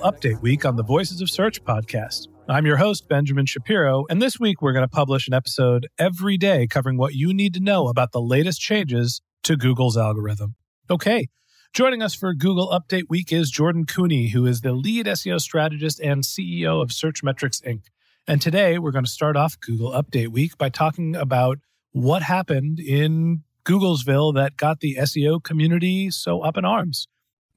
Update Week on the Voices of Search podcast. I'm your host, Benjamin Shapiro, and this week we're going to publish an episode every day covering what you need to know about the latest changes to Google's algorithm. Okay, joining us for Google Update Week is Jordan Koene, who is the lead SEO strategist and CEO of Searchmetrics Inc. And today we're going to start off Google Update Week by talking about what happened in Googlesville that got the SEO community so up in arms.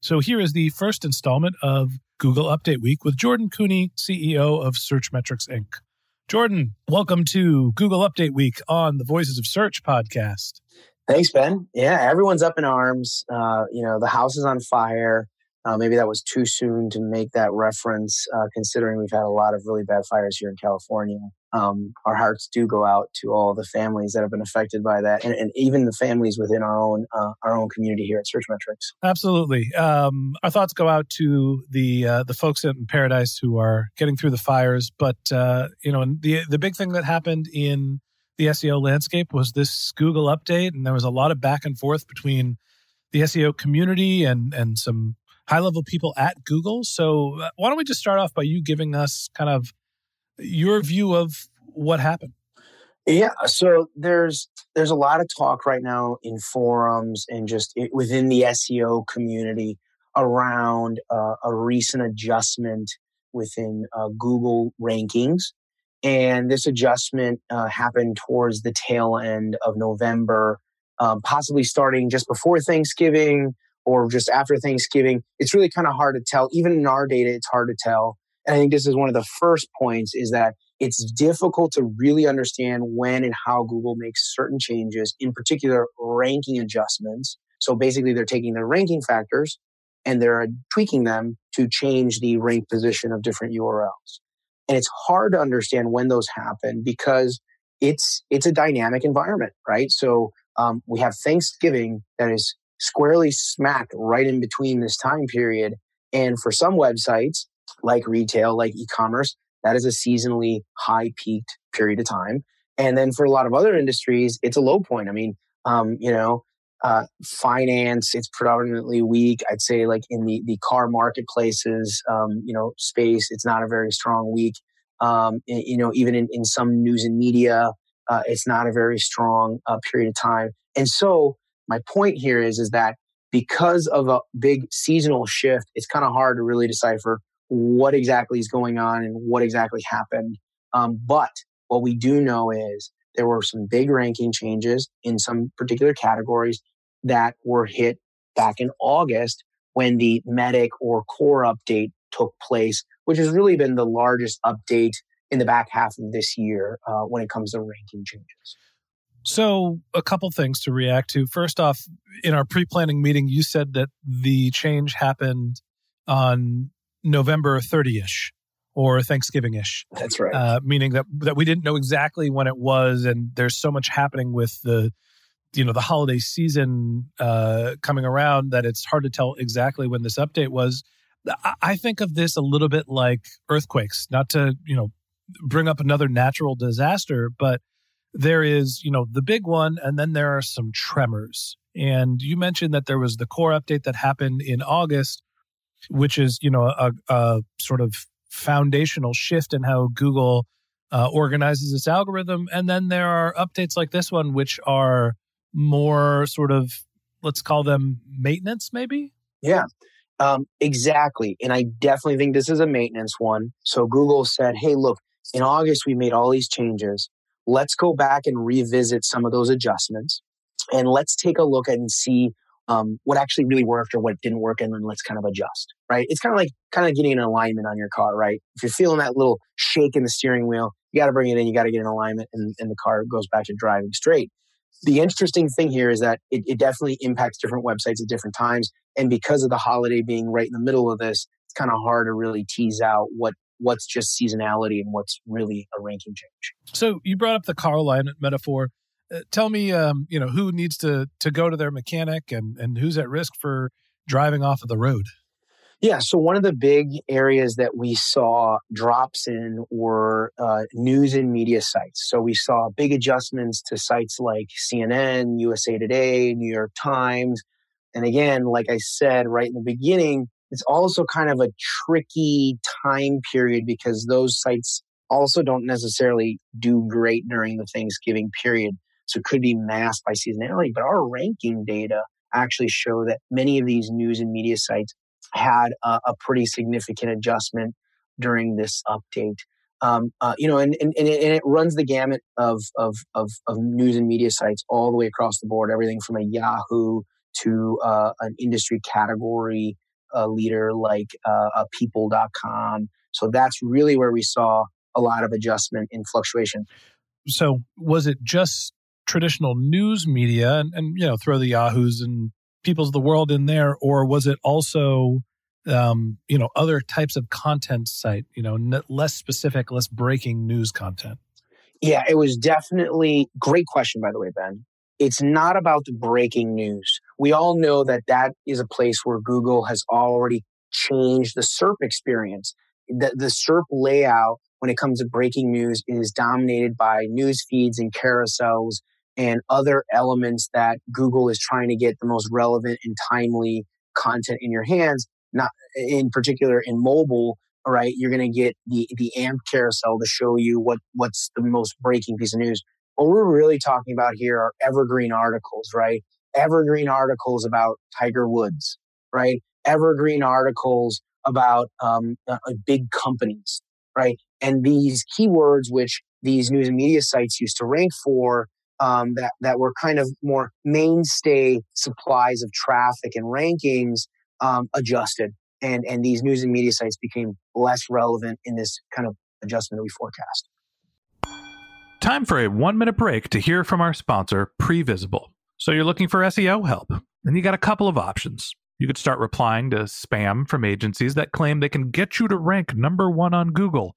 So here is the first installment of Google Update Week with Jordan Koene, CEO of Searchmetrics Inc. Jordan, welcome to Google Update Week on the Voices of Search podcast. Thanks, Ben. Yeah, everyone's up in arms. Uh, you know, the house is on fire. Uh, maybe that was too soon to make that reference, uh, considering we've had a lot of really bad fires here in California. Um, our hearts do go out to all the families that have been affected by that, and, and even the families within our own uh, our own community here at Searchmetrics. Absolutely. Um, our thoughts go out to the uh, the folks in Paradise who are getting through the fires. But uh, you know, the the big thing that happened in the SEO landscape was this Google update, and there was a lot of back and forth between the SEO community and and some high level people at Google. So uh, why don't we just start off by you giving us kind of your view of what happened? Yeah, so there's there's a lot of talk right now in forums and just within the SEO community around uh, a recent adjustment within uh, Google rankings, and this adjustment uh, happened towards the tail end of November, um, possibly starting just before Thanksgiving or just after Thanksgiving. It's really kind of hard to tell. Even in our data, it's hard to tell. And I think this is one of the first points is that it's difficult to really understand when and how Google makes certain changes, in particular ranking adjustments. So basically, they're taking their ranking factors and they're tweaking them to change the rank position of different URLs. And it's hard to understand when those happen because it's it's a dynamic environment, right? So um, we have Thanksgiving that is squarely smacked right in between this time period, and for some websites like retail, like e-commerce, that is a seasonally high peaked period of time. And then for a lot of other industries, it's a low point. I mean, um, you know, uh, finance, it's predominantly weak. I'd say like in the, the car marketplaces, um, you know, space, it's not a very strong week. Um, you know, even in, in some news and media, uh, it's not a very strong uh, period of time. And so my point here is, is that because of a big seasonal shift, it's kind of hard to really decipher what exactly is going on and what exactly happened. Um, but What we do know is there were some big ranking changes in some particular categories that were hit back in August when the medic or core update took place, which has really been the largest update in the back half of this year uh, when it comes to ranking changes. So, a couple things to react to. First off, in our pre planning meeting, you said that the change happened on November 30 ish or Thanksgiving ish. That's right. Uh, meaning that, that we didn't know exactly when it was. And there's so much happening with the, you know, the holiday season uh, coming around that it's hard to tell exactly when this update was. I think of this a little bit like earthquakes, not to, you know, bring up another natural disaster, but there is, you know, the big one, and then there are some tremors. And you mentioned that there was the core update that happened in August, which is, you know, a, a sort of foundational shift in how Google uh, organizes its algorithm. And then there are updates like this one, which are more sort of, let's call them maintenance, maybe? Yeah. Um, exactly. And I definitely think this is a maintenance one. So Google said, hey, look, in August, we made all these changes. Let's go back and revisit some of those adjustments. And let's take a look and see um, what actually really worked or what didn't work. And then let's kind of adjust, right? It's kind of like kind of getting an alignment on your car, right? If you're feeling that little shake in the steering wheel, you got to bring it in, you got to get an alignment, and, and the car goes back to driving straight. The interesting thing here is that it, it definitely impacts different websites at different times. And because of the holiday being right in the middle of this, it's kind of hard to really tease out what what's just seasonality and what's really a ranking change. So you brought up the car alignment metaphor. Uh, tell me, um, you know, who needs to to go to their mechanic and and who's at risk for driving off of the road. Yeah, so one of the big areas that we saw drops in were uh, news and media sites. So we saw big adjustments to sites like CNN, USA Today, New York Times. And again, like I said right in the beginning, it's also kind of a tricky time period because those sites also don't necessarily do great during the Thanksgiving period. So it could be masked by seasonality. But our ranking data actually show that many of these news and media sites had a, a pretty significant adjustment during this update. Um, uh, you know, and, and, and, it, runs the gamut of, of, of, of, news and media sites all the way across the board, everything from a Yahoo to uh, an industry category a leader like uh, people.com. So that's really where we saw a lot of adjustment in fluctuation. So was it just traditional news media and, and you know, throw the Yahoos and people's of the world in there, or was it also um, you know, other types of content site, you know, n- less specific, less breaking news content? Yeah, it was definitely great question, by the way, Ben. It's not about the breaking news. We all know that that is a place where Google has already changed the SERP experience. The, the SERP layout when it comes to breaking news is dominated by news feeds and carousels and other elements that Google is trying to get the most relevant and timely content in your hands. Not in particular in mobile, right? You're going to get the the AMP carousel to show you what what's the most breaking piece of news. What we're really talking about here are evergreen articles, right? Evergreen articles about Tiger Woods, right? Evergreen articles about um, uh, uh, big companies, right? And these keywords, which these news and media sites used to rank for, um, that that were kind of more mainstay supplies of traffic and rankings, um, adjusted, and and these news and media sites became less relevant in this kind of adjustment that we forecast. Time for a one minute break to hear from our sponsor, Previsible. So you're looking for SEO help, and you got a couple of options. You could start replying to spam from agencies that claim they can get you to rank number one on Google.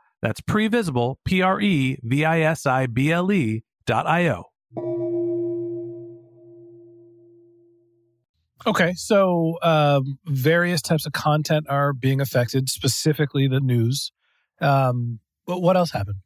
That's previsible, P R E V I S I B L E dot I O. Okay, so um, various types of content are being affected, specifically the news. Um, but what else happened?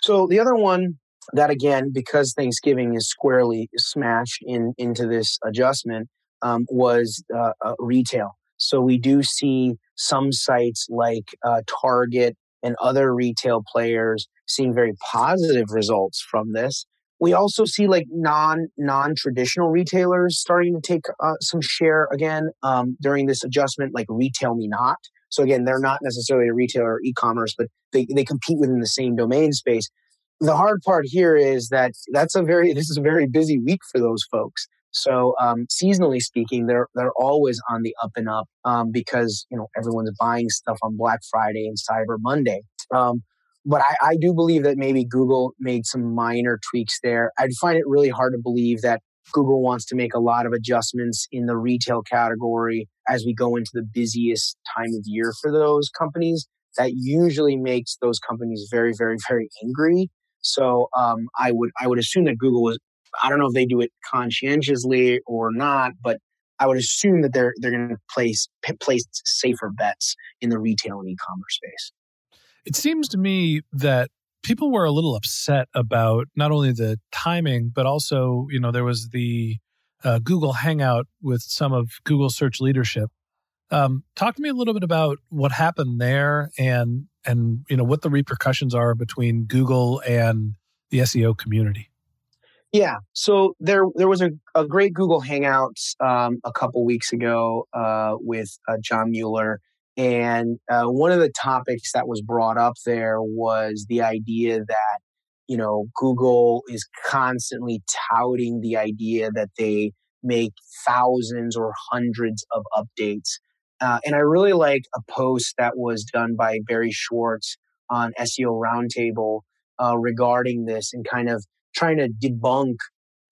So the other one that again, because Thanksgiving is squarely smashed in into this adjustment, um, was uh, uh, retail. So we do see some sites like uh, Target and other retail players seeing very positive results from this. We also see like non non traditional retailers starting to take uh, some share again um, during this adjustment, like Retail Me Not. So again, they're not necessarily a retailer or e-commerce, but they, they compete within the same domain space. The hard part here is that that's a very this is a very busy week for those folks. So um, seasonally speaking, they're they're always on the up and up um, because you know everyone's buying stuff on Black Friday and Cyber Monday. Um, but I, I do believe that maybe Google made some minor tweaks there. I'd find it really hard to believe that Google wants to make a lot of adjustments in the retail category as we go into the busiest time of year for those companies. That usually makes those companies very, very, very angry. So um, I would I would assume that Google was I don't know if they do it conscientiously or not, but I would assume that they're they're going to place place safer bets in the retail and e-commerce space. It seems to me that people were a little upset about not only the timing, but also you know there was the uh, Google Hangout with some of Google search leadership. Um, talk to me a little bit about what happened there and and you know what the repercussions are between Google and the SEO community. Yeah, so there there was a, a great Google Hangouts um, a couple weeks ago uh, with uh, John Mueller, and uh, one of the topics that was brought up there was the idea that you know Google is constantly touting the idea that they make thousands or hundreds of updates, uh, and I really like a post that was done by Barry Schwartz on SEO Roundtable uh, regarding this and kind of trying to debunk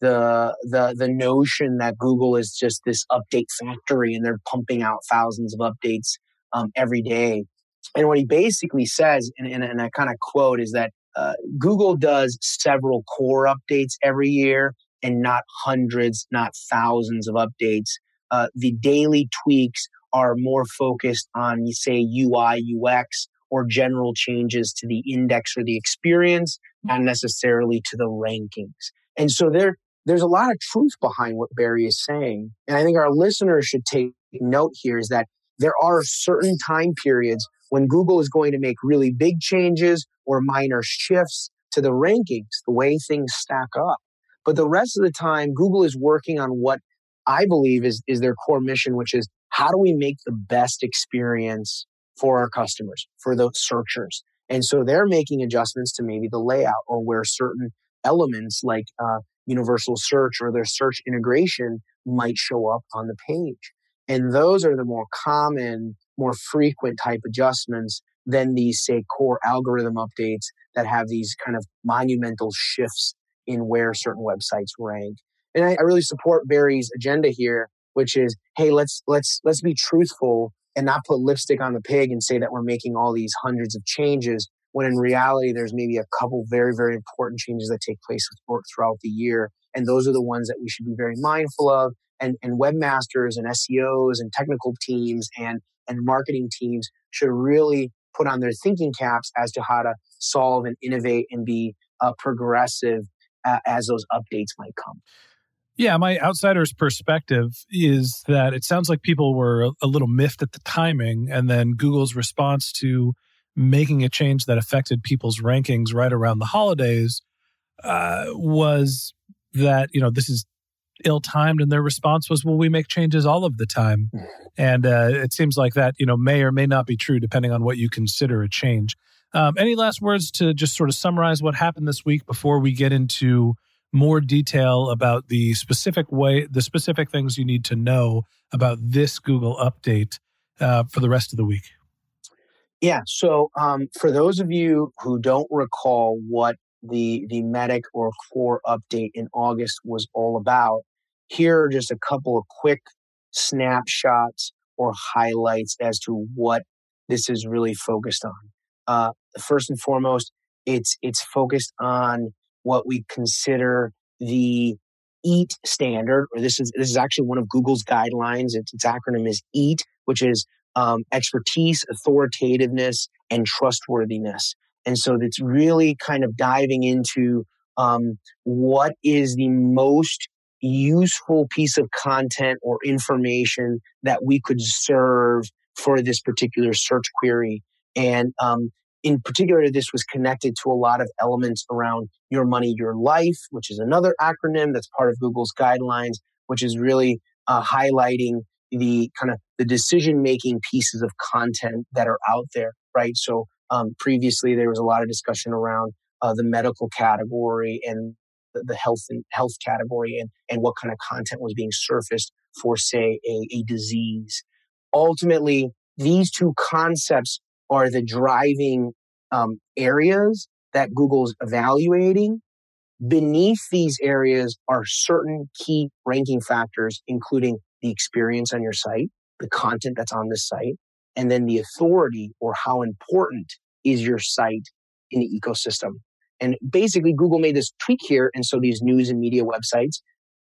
the the the notion that Google is just this update factory and they're pumping out thousands of updates um, every day. And what he basically says, and, and, and I kind of quote, is that uh, Google does several core updates every year and not hundreds, not thousands of updates. Uh, the daily tweaks are more focused on, you say, UI, UX, or general changes to the index or the experience, not necessarily to the rankings. And so there, there's a lot of truth behind what Barry is saying. And I think our listeners should take note here is that there are certain time periods when Google is going to make really big changes or minor shifts to the rankings, the way things stack up. But the rest of the time, Google is working on what I believe is, is their core mission, which is how do we make the best experience for our customers, for those searchers. And so they're making adjustments to maybe the layout or where certain elements like uh, universal search or their search integration might show up on the page. And those are the more common, more frequent type adjustments than these, say, core algorithm updates that have these kind of monumental shifts in where certain websites rank. And I, I really support Barry's agenda here, which is, hey, let's let's let's be truthful and not put lipstick on the pig and say that we're making all these hundreds of changes when in reality there's maybe a couple very very important changes that take place throughout the year. And those are the ones that we should be very mindful of. And, and webmasters and seos and technical teams and and marketing teams should really put on their thinking caps as to how to solve and innovate and be uh, progressive uh, as those updates might come yeah, my outsider's perspective is that it sounds like people were a little miffed at the timing, and then Google's response to making a change that affected people's rankings right around the holidays uh, was that you know this is ill-timed, and their response was, "Well, we make changes all of the time," and uh, it seems like that you know may or may not be true depending on what you consider a change. Um, any last words to just sort of summarize what happened this week before we get into more detail about the specific way, the specific things you need to know about this Google update uh, for the rest of the week? Yeah. So um, for those of you who don't recall what the the Medic or Core update in August was all about, here are just a couple of quick snapshots or highlights as to what this is really focused on. Uh, first and foremost, it's it's focused on what we consider the EAT standard, or this is this is actually one of Google's guidelines. Its, its acronym is EAT, which is um, expertise, authoritativeness, and trustworthiness. And so it's really kind of diving into um, what is the most useful piece of content or information that we could serve for this particular search query. And um, in particular, this was connected to a lot of elements around your money, your life, which is another acronym that's part of Google's guidelines, which is really uh, highlighting the kind of the decision making pieces of content that are out there, right? So um, previously there was a lot of discussion around uh, the medical category and the, the health and health category and, and what kind of content was being surfaced for say a, a disease. Ultimately, these two concepts are the driving um, areas that Google's evaluating. Beneath these areas are certain key ranking factors, including the experience on your site, the content that's on the site, and then the authority or how important is your site in the ecosystem. And basically, Google made this tweak here. And so these news and media websites,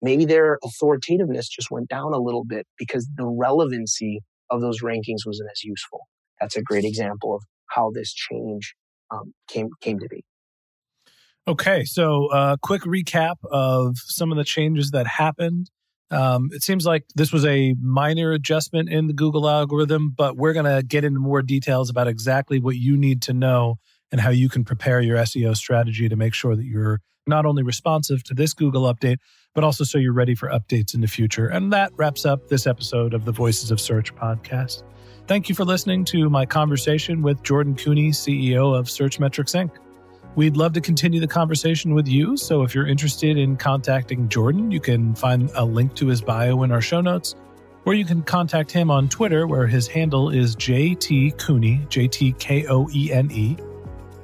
maybe their authoritativeness just went down a little bit because the relevancy of those rankings wasn't as useful. That's a great example of how this change um, came came to be. Okay, so a uh, quick recap of some of the changes that happened um, it seems like this was a minor adjustment in the Google algorithm, but we're going to get into more details about exactly what you need to know and how you can prepare your SEO strategy to make sure that you're not only responsive to this Google update, but also so you're ready for updates in the future. And that wraps up this episode of the Voices of Search podcast. Thank you for listening to my conversation with Jordan Koene, CEO of Searchmetrics Inc. We'd love to continue the conversation with you. So if you're interested in contacting Jordan, you can find a link to his bio in our show notes, or you can contact him on Twitter, where his handle is JT Koene, J T K O E N E.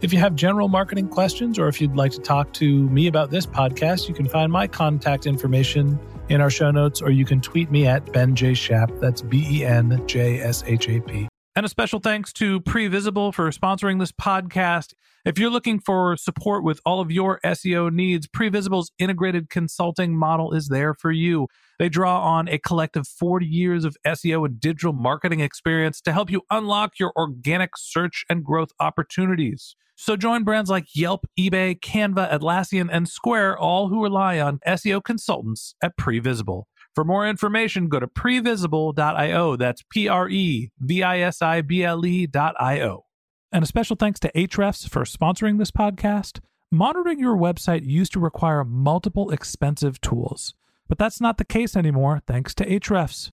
If you have general marketing questions, or if you'd like to talk to me about this podcast, you can find my contact information in our show notes, or you can tweet me at Ben J. Shap. That's B E N J S H A P. And a special thanks to Previsible for sponsoring this podcast. If you're looking for support with all of your SEO needs, Previsible's integrated consulting model is there for you. They draw on a collective 40 years of SEO and digital marketing experience to help you unlock your organic search and growth opportunities. So join brands like Yelp, eBay, Canva, Atlassian, and Square, all who rely on SEO consultants at Previsible. For more information, go to previsible.io. That's P R E V I S I B L E.io. And a special thanks to Ahrefs for sponsoring this podcast. Monitoring your website used to require multiple expensive tools, but that's not the case anymore thanks to Ahrefs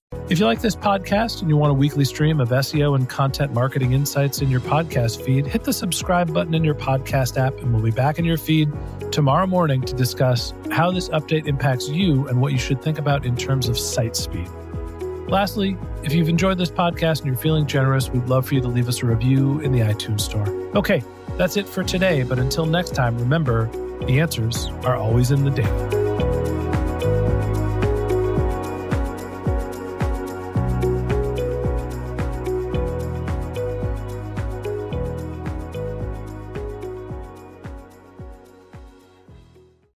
If you like this podcast and you want a weekly stream of SEO and content marketing insights in your podcast feed, hit the subscribe button in your podcast app and we'll be back in your feed tomorrow morning to discuss how this update impacts you and what you should think about in terms of site speed. Lastly, if you've enjoyed this podcast and you're feeling generous, we'd love for you to leave us a review in the iTunes Store. Okay, that's it for today, but until next time, remember the answers are always in the data.